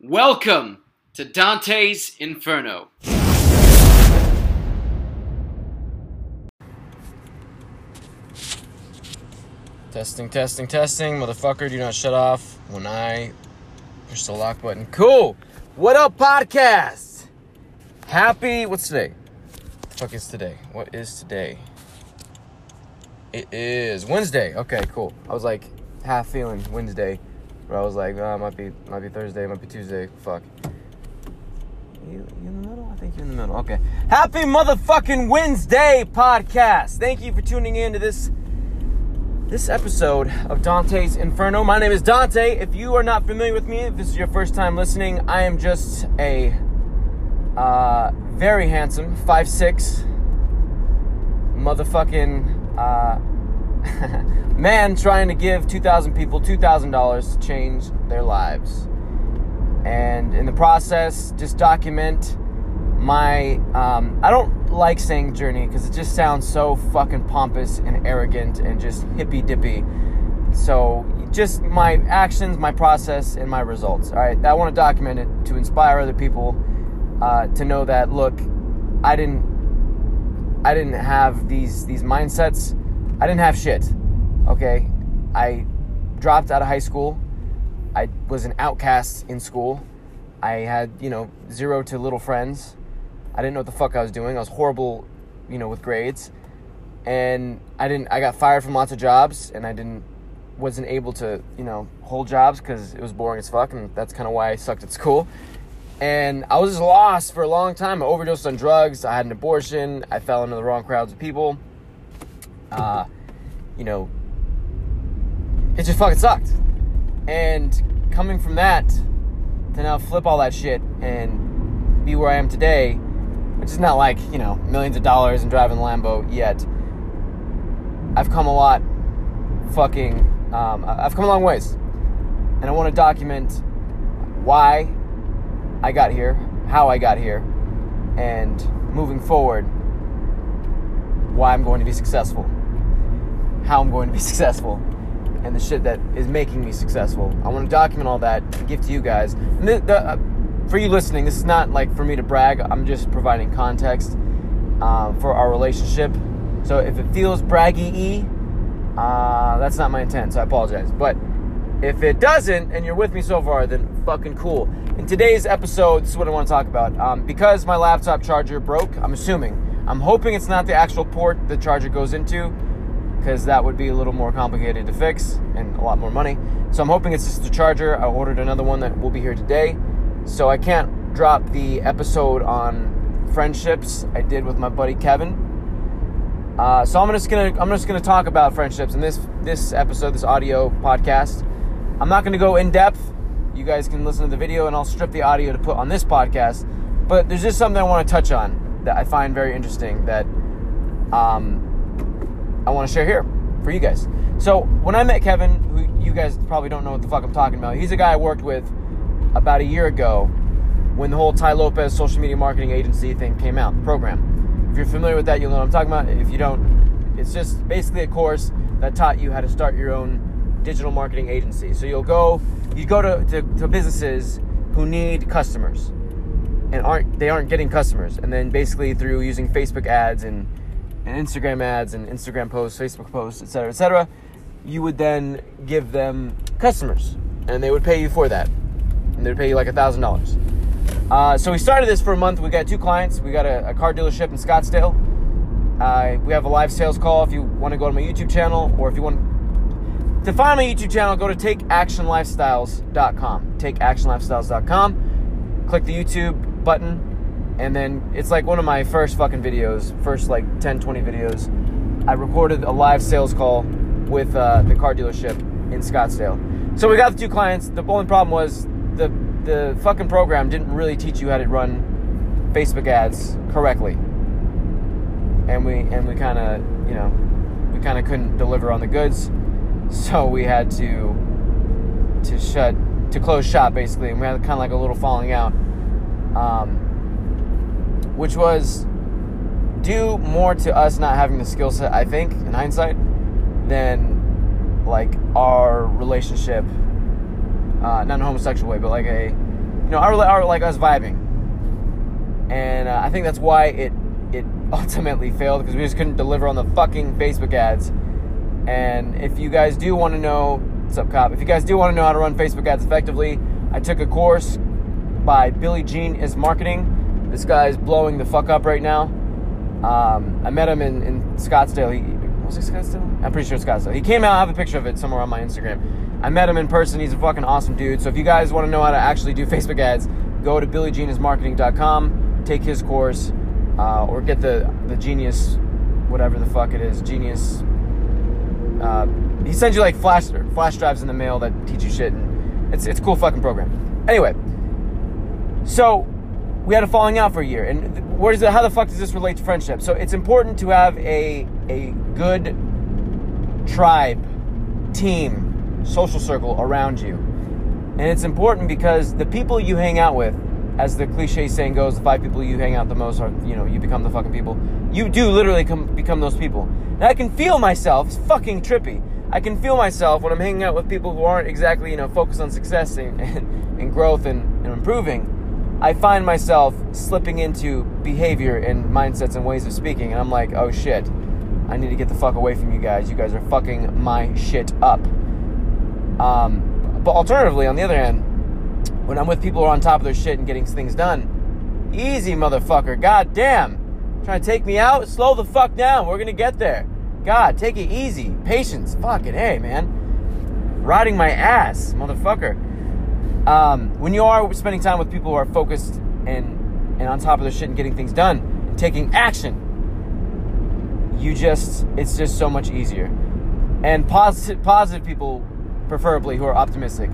Welcome to Dante's Inferno. Testing, testing, testing. Motherfucker, do not shut off when I push the lock button. Cool. What up, podcast? Happy, what's today? The fuck is today? What is today? It is Wednesday. Okay, cool. I was like half feeling Wednesday, but I was like, oh, it might be, might be Thursday, might be Tuesday. Fuck. You, you in the middle? I think you're in the middle. Okay. Happy motherfucking Wednesday, podcast. Thank you for tuning in to this this episode of Dante's Inferno. My name is Dante. If you are not familiar with me, if this is your first time listening, I am just a uh, very handsome, 5'6 motherfucking uh, man trying to give 2,000 people $2,000 to change their lives. And in the process, just document my um, I don't like saying journey because it just sounds so fucking pompous and arrogant and just hippy dippy. So just my actions, my process, and my results. All right, I want to document it to inspire other people uh, to know that look, I didn't, I didn't have these these mindsets. I didn't have shit. Okay, I dropped out of high school. I was an outcast in school. I had you know zero to little friends. I didn't know what the fuck I was doing. I was horrible, you know, with grades. And I didn't I got fired from lots of jobs and I didn't wasn't able to, you know, hold jobs cuz it was boring as fuck and that's kind of why I sucked at school. And I was just lost for a long time. I overdosed on drugs. I had an abortion. I fell into the wrong crowds of people. Uh, you know, it just fucking sucked. And coming from that to now flip all that shit and be where I am today, which is not like, you know, millions of dollars and driving Lambo yet. I've come a lot fucking, um, I've come a long ways. And I want to document why I got here, how I got here, and moving forward, why I'm going to be successful, how I'm going to be successful, and the shit that is making me successful. I want to document all that and give to you guys. The, the, uh, for you listening, this is not like for me to brag. I'm just providing context uh, for our relationship. So if it feels braggy uh, that's not my intent. So I apologize. But if it doesn't, and you're with me so far, then fucking cool. In today's episode, this is what I want to talk about. Um, because my laptop charger broke, I'm assuming. I'm hoping it's not the actual port the charger goes into, because that would be a little more complicated to fix and a lot more money. So I'm hoping it's just the charger. I ordered another one that will be here today. So I can't drop the episode on friendships I did with my buddy Kevin. Uh, so I'm just gonna I'm just gonna talk about friendships in this this episode, this audio podcast. I'm not gonna go in depth. You guys can listen to the video, and I'll strip the audio to put on this podcast. But there's just something I want to touch on that I find very interesting that um, I want to share here for you guys. So when I met Kevin, who you guys probably don't know what the fuck I'm talking about, he's a guy I worked with about a year ago when the whole Tai Lopez social media marketing agency thing came out, program. If you're familiar with that, you'll know what I'm talking about. If you don't, it's just basically a course that taught you how to start your own digital marketing agency. So you'll go, you go to, to, to businesses who need customers and aren't they aren't getting customers, and then basically through using Facebook ads and and Instagram ads and Instagram posts, Facebook posts, etc., etc., you would then give them customers, and they would pay you for that, and they'd pay you like a thousand dollars. Uh, so we started this for a month. We got two clients. We got a, a car dealership in Scottsdale. Uh, we have a live sales call if you want to go to my YouTube channel, or if you want to find my YouTube channel, go to takeactionlifestyles.com. Takeactionlifestyles.com. Click the YouTube button, and then it's like one of my first fucking videos, first like 10, 20 videos. I recorded a live sales call with uh, the car dealership in Scottsdale. So we got the two clients. The only problem was the the fucking program didn't really teach you how to run Facebook ads correctly, and we and we kind of you know we kind of couldn't deliver on the goods, so we had to to shut to close shop basically, and we had kind of like a little falling out, um, which was due more to us not having the skill set, I think, in hindsight, than like our relationship, uh, not in a homosexual way, but like a you know, our, our like us vibing, and uh, I think that's why it it ultimately failed because we just couldn't deliver on the fucking Facebook ads. And if you guys do want to know, what's up, cop? If you guys do want to know how to run Facebook ads effectively, I took a course by Billy Gene is Marketing. This guy's blowing the fuck up right now. Um, I met him in, in Scottsdale. He was it Scottsdale? I'm pretty sure it's Scottsdale. He came out. I have a picture of it somewhere on my Instagram. I met him in person. He's a fucking awesome dude. So if you guys want to know how to actually do Facebook ads, go to billygeneismarketing.com, take his course, uh, or get the the Genius, whatever the fuck it is, Genius. Uh, he sends you like flash flash drives in the mail that teach you shit. And it's it's a cool fucking program. Anyway, so we had a falling out for a year, and where does it, how the fuck does this relate to friendship? So it's important to have a a good tribe, team, social circle around you, and it's important because the people you hang out with as the cliche saying goes, the five people you hang out the most are, you know, you become the fucking people. You do literally come, become those people. And I can feel myself, it's fucking trippy. I can feel myself when I'm hanging out with people who aren't exactly, you know, focused on success and, and, and growth and, and improving. I find myself slipping into behavior and mindsets and ways of speaking, and I'm like, oh shit, I need to get the fuck away from you guys. You guys are fucking my shit up. Um, but alternatively, on the other hand, when I'm with people who are on top of their shit and getting things done. Easy, motherfucker. God damn. Trying to take me out? Slow the fuck down. We're gonna get there. God, take it easy. Patience. Fucking hey, man. Riding my ass, motherfucker. Um, when you are spending time with people who are focused and and on top of their shit and getting things done and taking action, you just it's just so much easier. And positive positive people, preferably, who are optimistic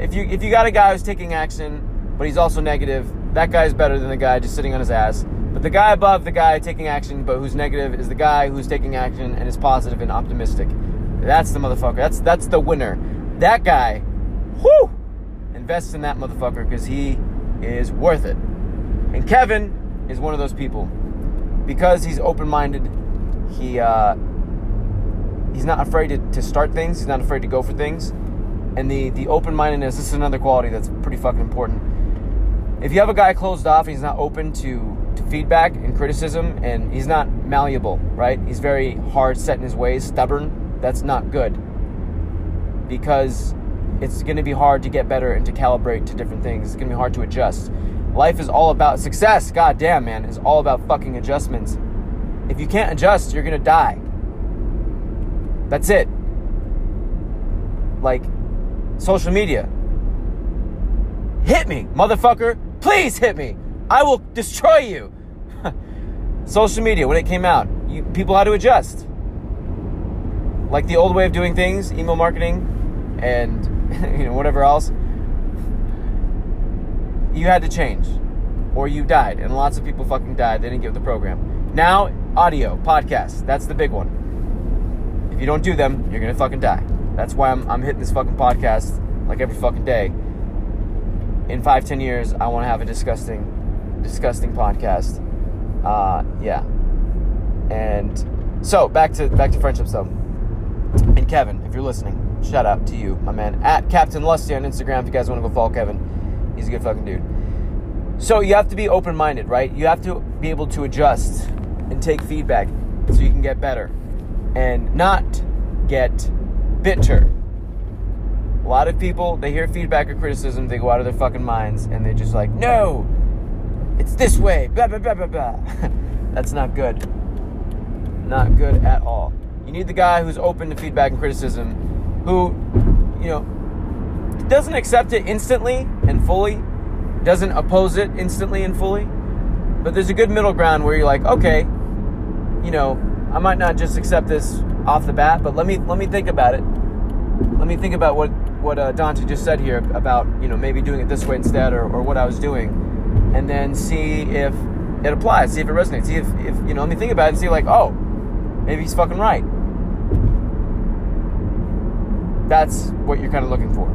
if you if you got a guy who's taking action, but he's also negative, that guy's better than the guy just sitting on his ass. But the guy above the guy taking action, but who's negative, is the guy who's taking action and is positive and optimistic. That's the motherfucker. That's that's the winner. That guy, whoo, invests in that motherfucker because he is worth it. And Kevin is one of those people because he's open-minded. He uh, he's not afraid to, to start things. He's not afraid to go for things and the the open mindedness. This is another quality that's pretty fucking important. If you have a guy closed off, he's not open to to feedback and criticism, and he's not malleable, right? He's very hard set in his ways, stubborn. That's not good because it's going to be hard to get better and to calibrate to different things. It's going to be hard to adjust. Life is all about success. God damn, man, is all about fucking adjustments. If you can't adjust, you're going to die. That's it. Like social media. Hit me, motherfucker. Please hit me. I will destroy you. social media, when it came out, you, people had to adjust. Like the old way of doing things, email marketing, and you know whatever else. You had to change, or you died, and lots of people fucking died. They didn't get the program. Now, audio, podcasts, that's the big one. If you don't do them, you're gonna fucking die. That's why I'm, I'm hitting this fucking podcast like every fucking day. In five, ten years, I want to have a disgusting, disgusting podcast. Uh, yeah. And so back to back to friendships though. And Kevin, if you're listening, shout out to you, my man. At Captain Lusty on Instagram. If you guys want to go follow Kevin, he's a good fucking dude. So you have to be open minded, right? You have to be able to adjust and take feedback so you can get better and not get bitter. A lot of people, they hear feedback or criticism, they go out of their fucking minds and they're just like, no, it's this way, blah, blah, blah, blah, blah. That's not good. Not good at all. You need the guy who's open to feedback and criticism, who, you know, doesn't accept it instantly and fully, doesn't oppose it instantly and fully, but there's a good middle ground where you're like, okay, you know, I might not just accept this off the bat, but let me let me think about it. Let me think about what what uh, Dante just said here about you know maybe doing it this way instead, or, or what I was doing, and then see if it applies, see if it resonates, see if, if you know. Let me think about it and see like, oh, maybe he's fucking right. That's what you're kind of looking for.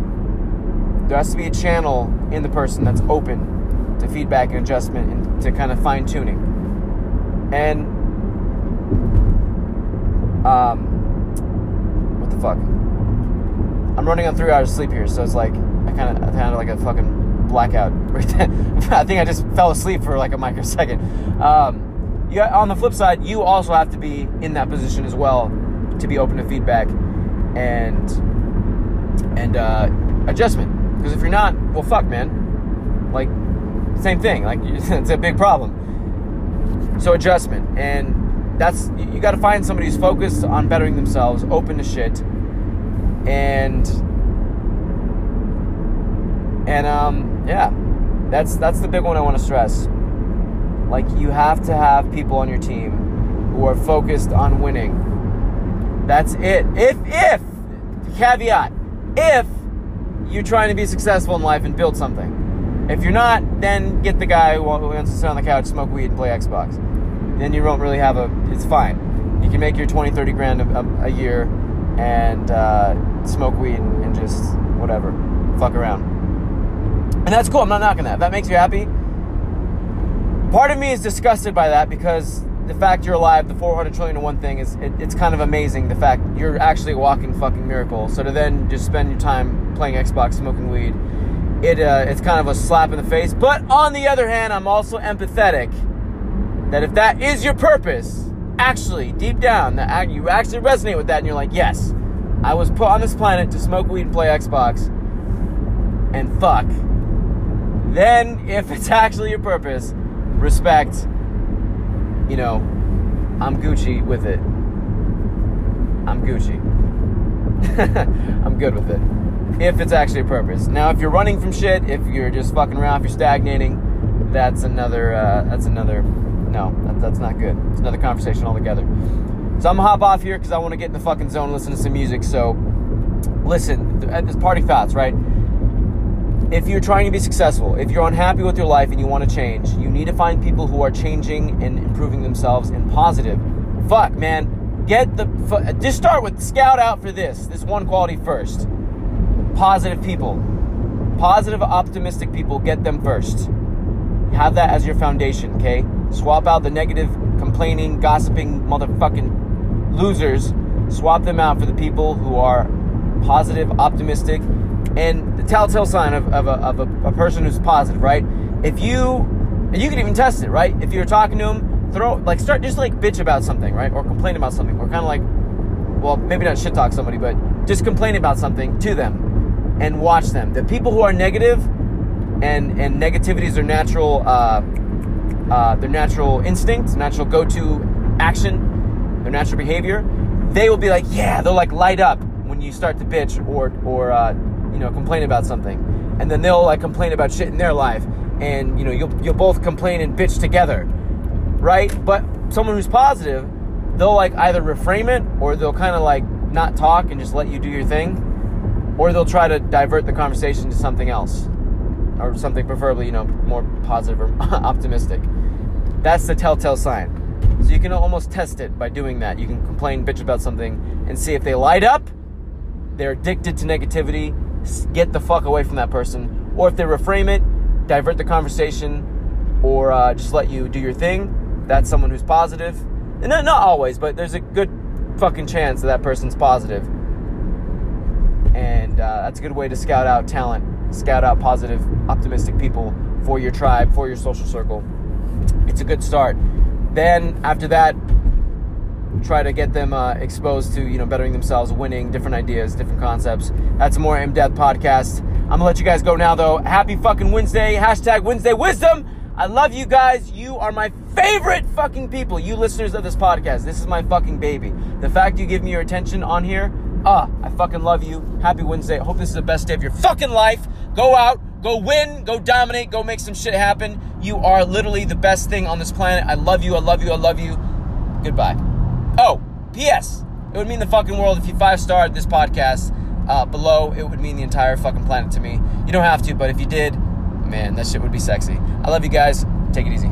There has to be a channel in the person that's open to feedback and adjustment and to kind of fine tuning. And um, what the fuck? I'm running on three hours of sleep here, so it's like I kind of I of like a fucking blackout. I think I just fell asleep for like a microsecond. Um, you, on the flip side, you also have to be in that position as well to be open to feedback and and uh, adjustment. Because if you're not, well, fuck, man. Like, same thing. Like, it's a big problem. So adjustment, and that's you got to find somebody who's focused on bettering themselves, open to shit, and and um, yeah, that's that's the big one I want to stress. Like you have to have people on your team who are focused on winning. That's it. If if caveat, if you're trying to be successful in life and build something. If you're not, then get the guy who wants to sit on the couch, smoke weed, and play Xbox. Then you don't really have a. It's fine. You can make your 20, 30 grand a, a, a year and uh, smoke weed and just whatever, fuck around. And that's cool. I'm not knocking that. If that makes you happy. Part of me is disgusted by that because the fact you're alive, the 400 trillion to one thing is it, it's kind of amazing. The fact you're actually a walking fucking miracle. So to then just spend your time playing Xbox, smoking weed, it uh, it's kind of a slap in the face. But on the other hand, I'm also empathetic that if that is your purpose, actually deep down, that you actually resonate with that, and you're like, yes, I was put on this planet to smoke weed and play Xbox, and fuck then, if it's actually your purpose, respect, you know, I'm Gucci with it. I'm Gucci. I'm good with it. If it's actually a purpose. Now, if you're running from shit, if you're just fucking around, if you're stagnating, that's another. Uh, that's another. No, that, that's not good. It's another conversation altogether. So I'm gonna hop off here because I want to get in the fucking zone, listen to some music. So, listen, this party thoughts, right? If you're trying to be successful, if you're unhappy with your life and you want to change, you need to find people who are changing and improving themselves and positive. Fuck, man. Get the. Just start with scout out for this. This one quality first. Positive people. Positive, optimistic people, get them first. Have that as your foundation, okay? Swap out the negative, complaining, gossiping, motherfucking losers. Swap them out for the people who are positive, optimistic, and the telltale sign of, of, a, of a, a, person who's positive, right? If you, and you can even test it, right? If you're talking to them, throw, like, start just like bitch about something, right? Or complain about something, or kind of like, well, maybe not shit talk somebody, but just complain about something to them and watch them. The people who are negative and, and negativity is their natural, uh, uh, their natural instinct, natural go to action, their natural behavior, they will be like, yeah, they'll like light up when you start to bitch or, or, uh, you know, complain about something, and then they'll like complain about shit in their life, and you know, you'll you'll both complain and bitch together, right? But someone who's positive, they'll like either reframe it or they'll kind of like not talk and just let you do your thing, or they'll try to divert the conversation to something else, or something preferably you know more positive or optimistic. That's the telltale sign. So you can almost test it by doing that. You can complain, bitch about something, and see if they light up. They're addicted to negativity get the fuck away from that person. Or if they reframe it, divert the conversation, or uh, just let you do your thing, that's someone who's positive. And not, not always, but there's a good fucking chance that that person's positive. And uh, that's a good way to scout out talent, scout out positive, optimistic people for your tribe, for your social circle. It's a good start. Then after that, try to get them uh, exposed to you know bettering themselves, winning, different ideas, different concepts. That's more in-depth podcast. I'm gonna let you guys go now though. Happy fucking Wednesday! Hashtag Wednesday Wisdom. I love you guys. You are my favorite fucking people. You listeners of this podcast. This is my fucking baby. The fact you give me your attention on here, ah, I fucking love you. Happy Wednesday. I hope this is the best day of your fucking life. Go out, go win, go dominate, go make some shit happen. You are literally the best thing on this planet. I love you. I love you. I love you. Goodbye. Oh, P.S. It would mean the fucking world if you five starred this podcast uh, below. It would mean the entire fucking planet to me. You don't have to, but if you did, man, that shit would be sexy. I love you guys. Take it easy.